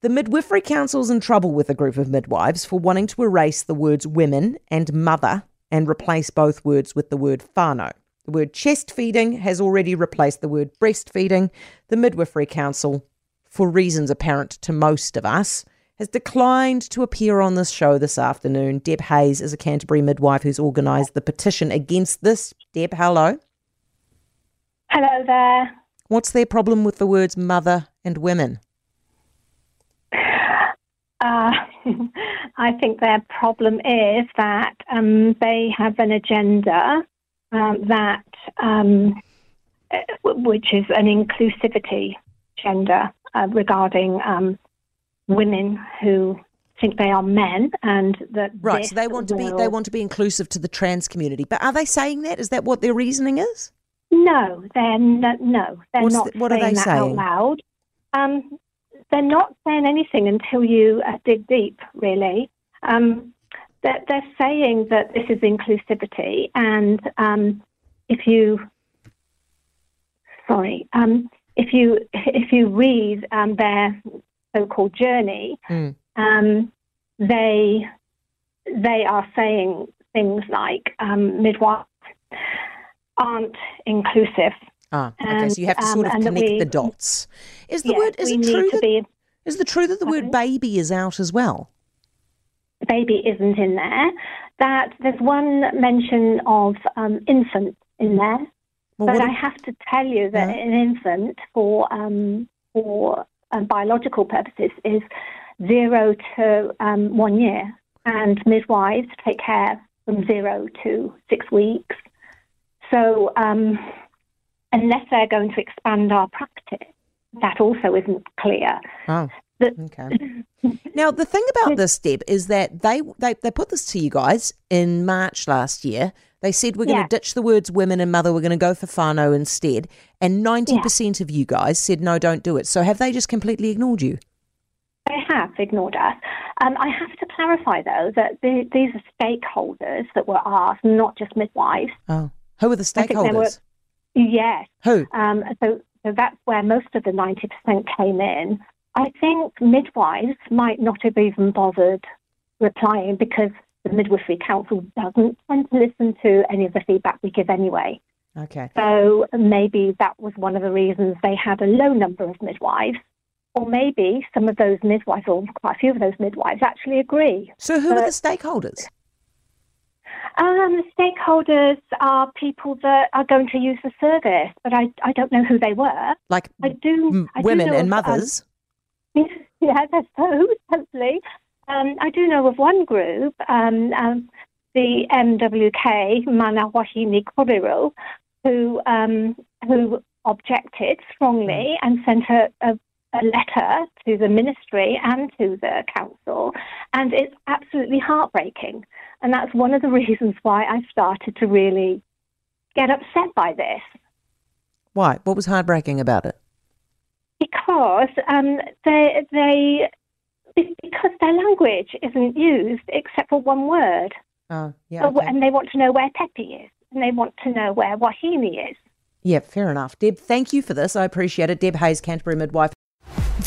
The Midwifery Council's in trouble with a group of midwives for wanting to erase the words women and mother and replace both words with the word whānau. The word chest feeding has already replaced the word breastfeeding. The Midwifery Council, for reasons apparent to most of us, has declined to appear on this show this afternoon. Deb Hayes is a Canterbury midwife who's organised the petition against this. Deb, hello. Hello there. What's their problem with the words mother and women? Uh, I think their problem is that um, they have an agenda um, that, um, which is an inclusivity agenda uh, regarding um, women who think they are men and that Right, so they want to be they want to be inclusive to the trans community. But are they saying that? Is that what their reasoning is? No, they're no, no they're What's not the- what are saying they that saying? out loud. Um, they're not saying anything until you uh, dig deep, really. Um, they're, they're saying that this is inclusivity, and um, if you, sorry, um, if you if you read um, their so-called journey, Mm. um, they they are saying things like um, midwives aren't inclusive. Ah, okay. So you have to sort of connect we- the dots. Is the Yeah, word is it true that be is the true that the word baby is out as well? baby isn't in there. That there's one mention of um, infant in there, Well, but I have to tell you that Yeah. an infant for um, for um, biological purposes is zero to um, one year, and midwives take care from zero to six weeks. So um, unless they're going to expand our practice, that also isn't clear. oh, okay. Now the thing about this, Deb, is that they they they put this to you guys in March last year. They said we're going Yeah. to ditch the words women and mother. We're going to go for whānau instead. And ninety percent of you guys said no, don't do it. So have they just completely ignored you? They have ignored us. Um, I have to clarify, though, that the, these are stakeholders that were asked, not just midwives. Oh, who are the were- stakeholders? Yes. Who? Um, so, so that's where most of the 90% came in. I think midwives might not have even bothered replying because the Midwifery Council doesn't tend to listen to any of the feedback we give anyway. Okay. So maybe that was one of the reasons they had a low number of midwives. Or maybe some of those midwives, or quite a few of those midwives, actually agree. So who are the stakeholders? Um, stakeholders are people that are going to use the service, but I, I don't know who they were. Like I do. m- I do women and of, um, mothers? yes, I suppose, hopefully. Um, I do know of one group, um, um, the MWK, Mana Wahine Kōrero, who, um, who objected strongly and sent a, a, a letter to the ministry and to the council. And it's absolutely heartbreaking. And that's one of the reasons why I started to really get upset by this. Why? What was heartbreaking about it? because um, they they because their language isn't used except for one word, Oh, yeah. Okay. and they want to know where Pēpi is, and they want to know where Wahine is. Yeah, fair enough. Deb, thank you for this. I appreciate it. Deb Hayes, Canterbury Midwife.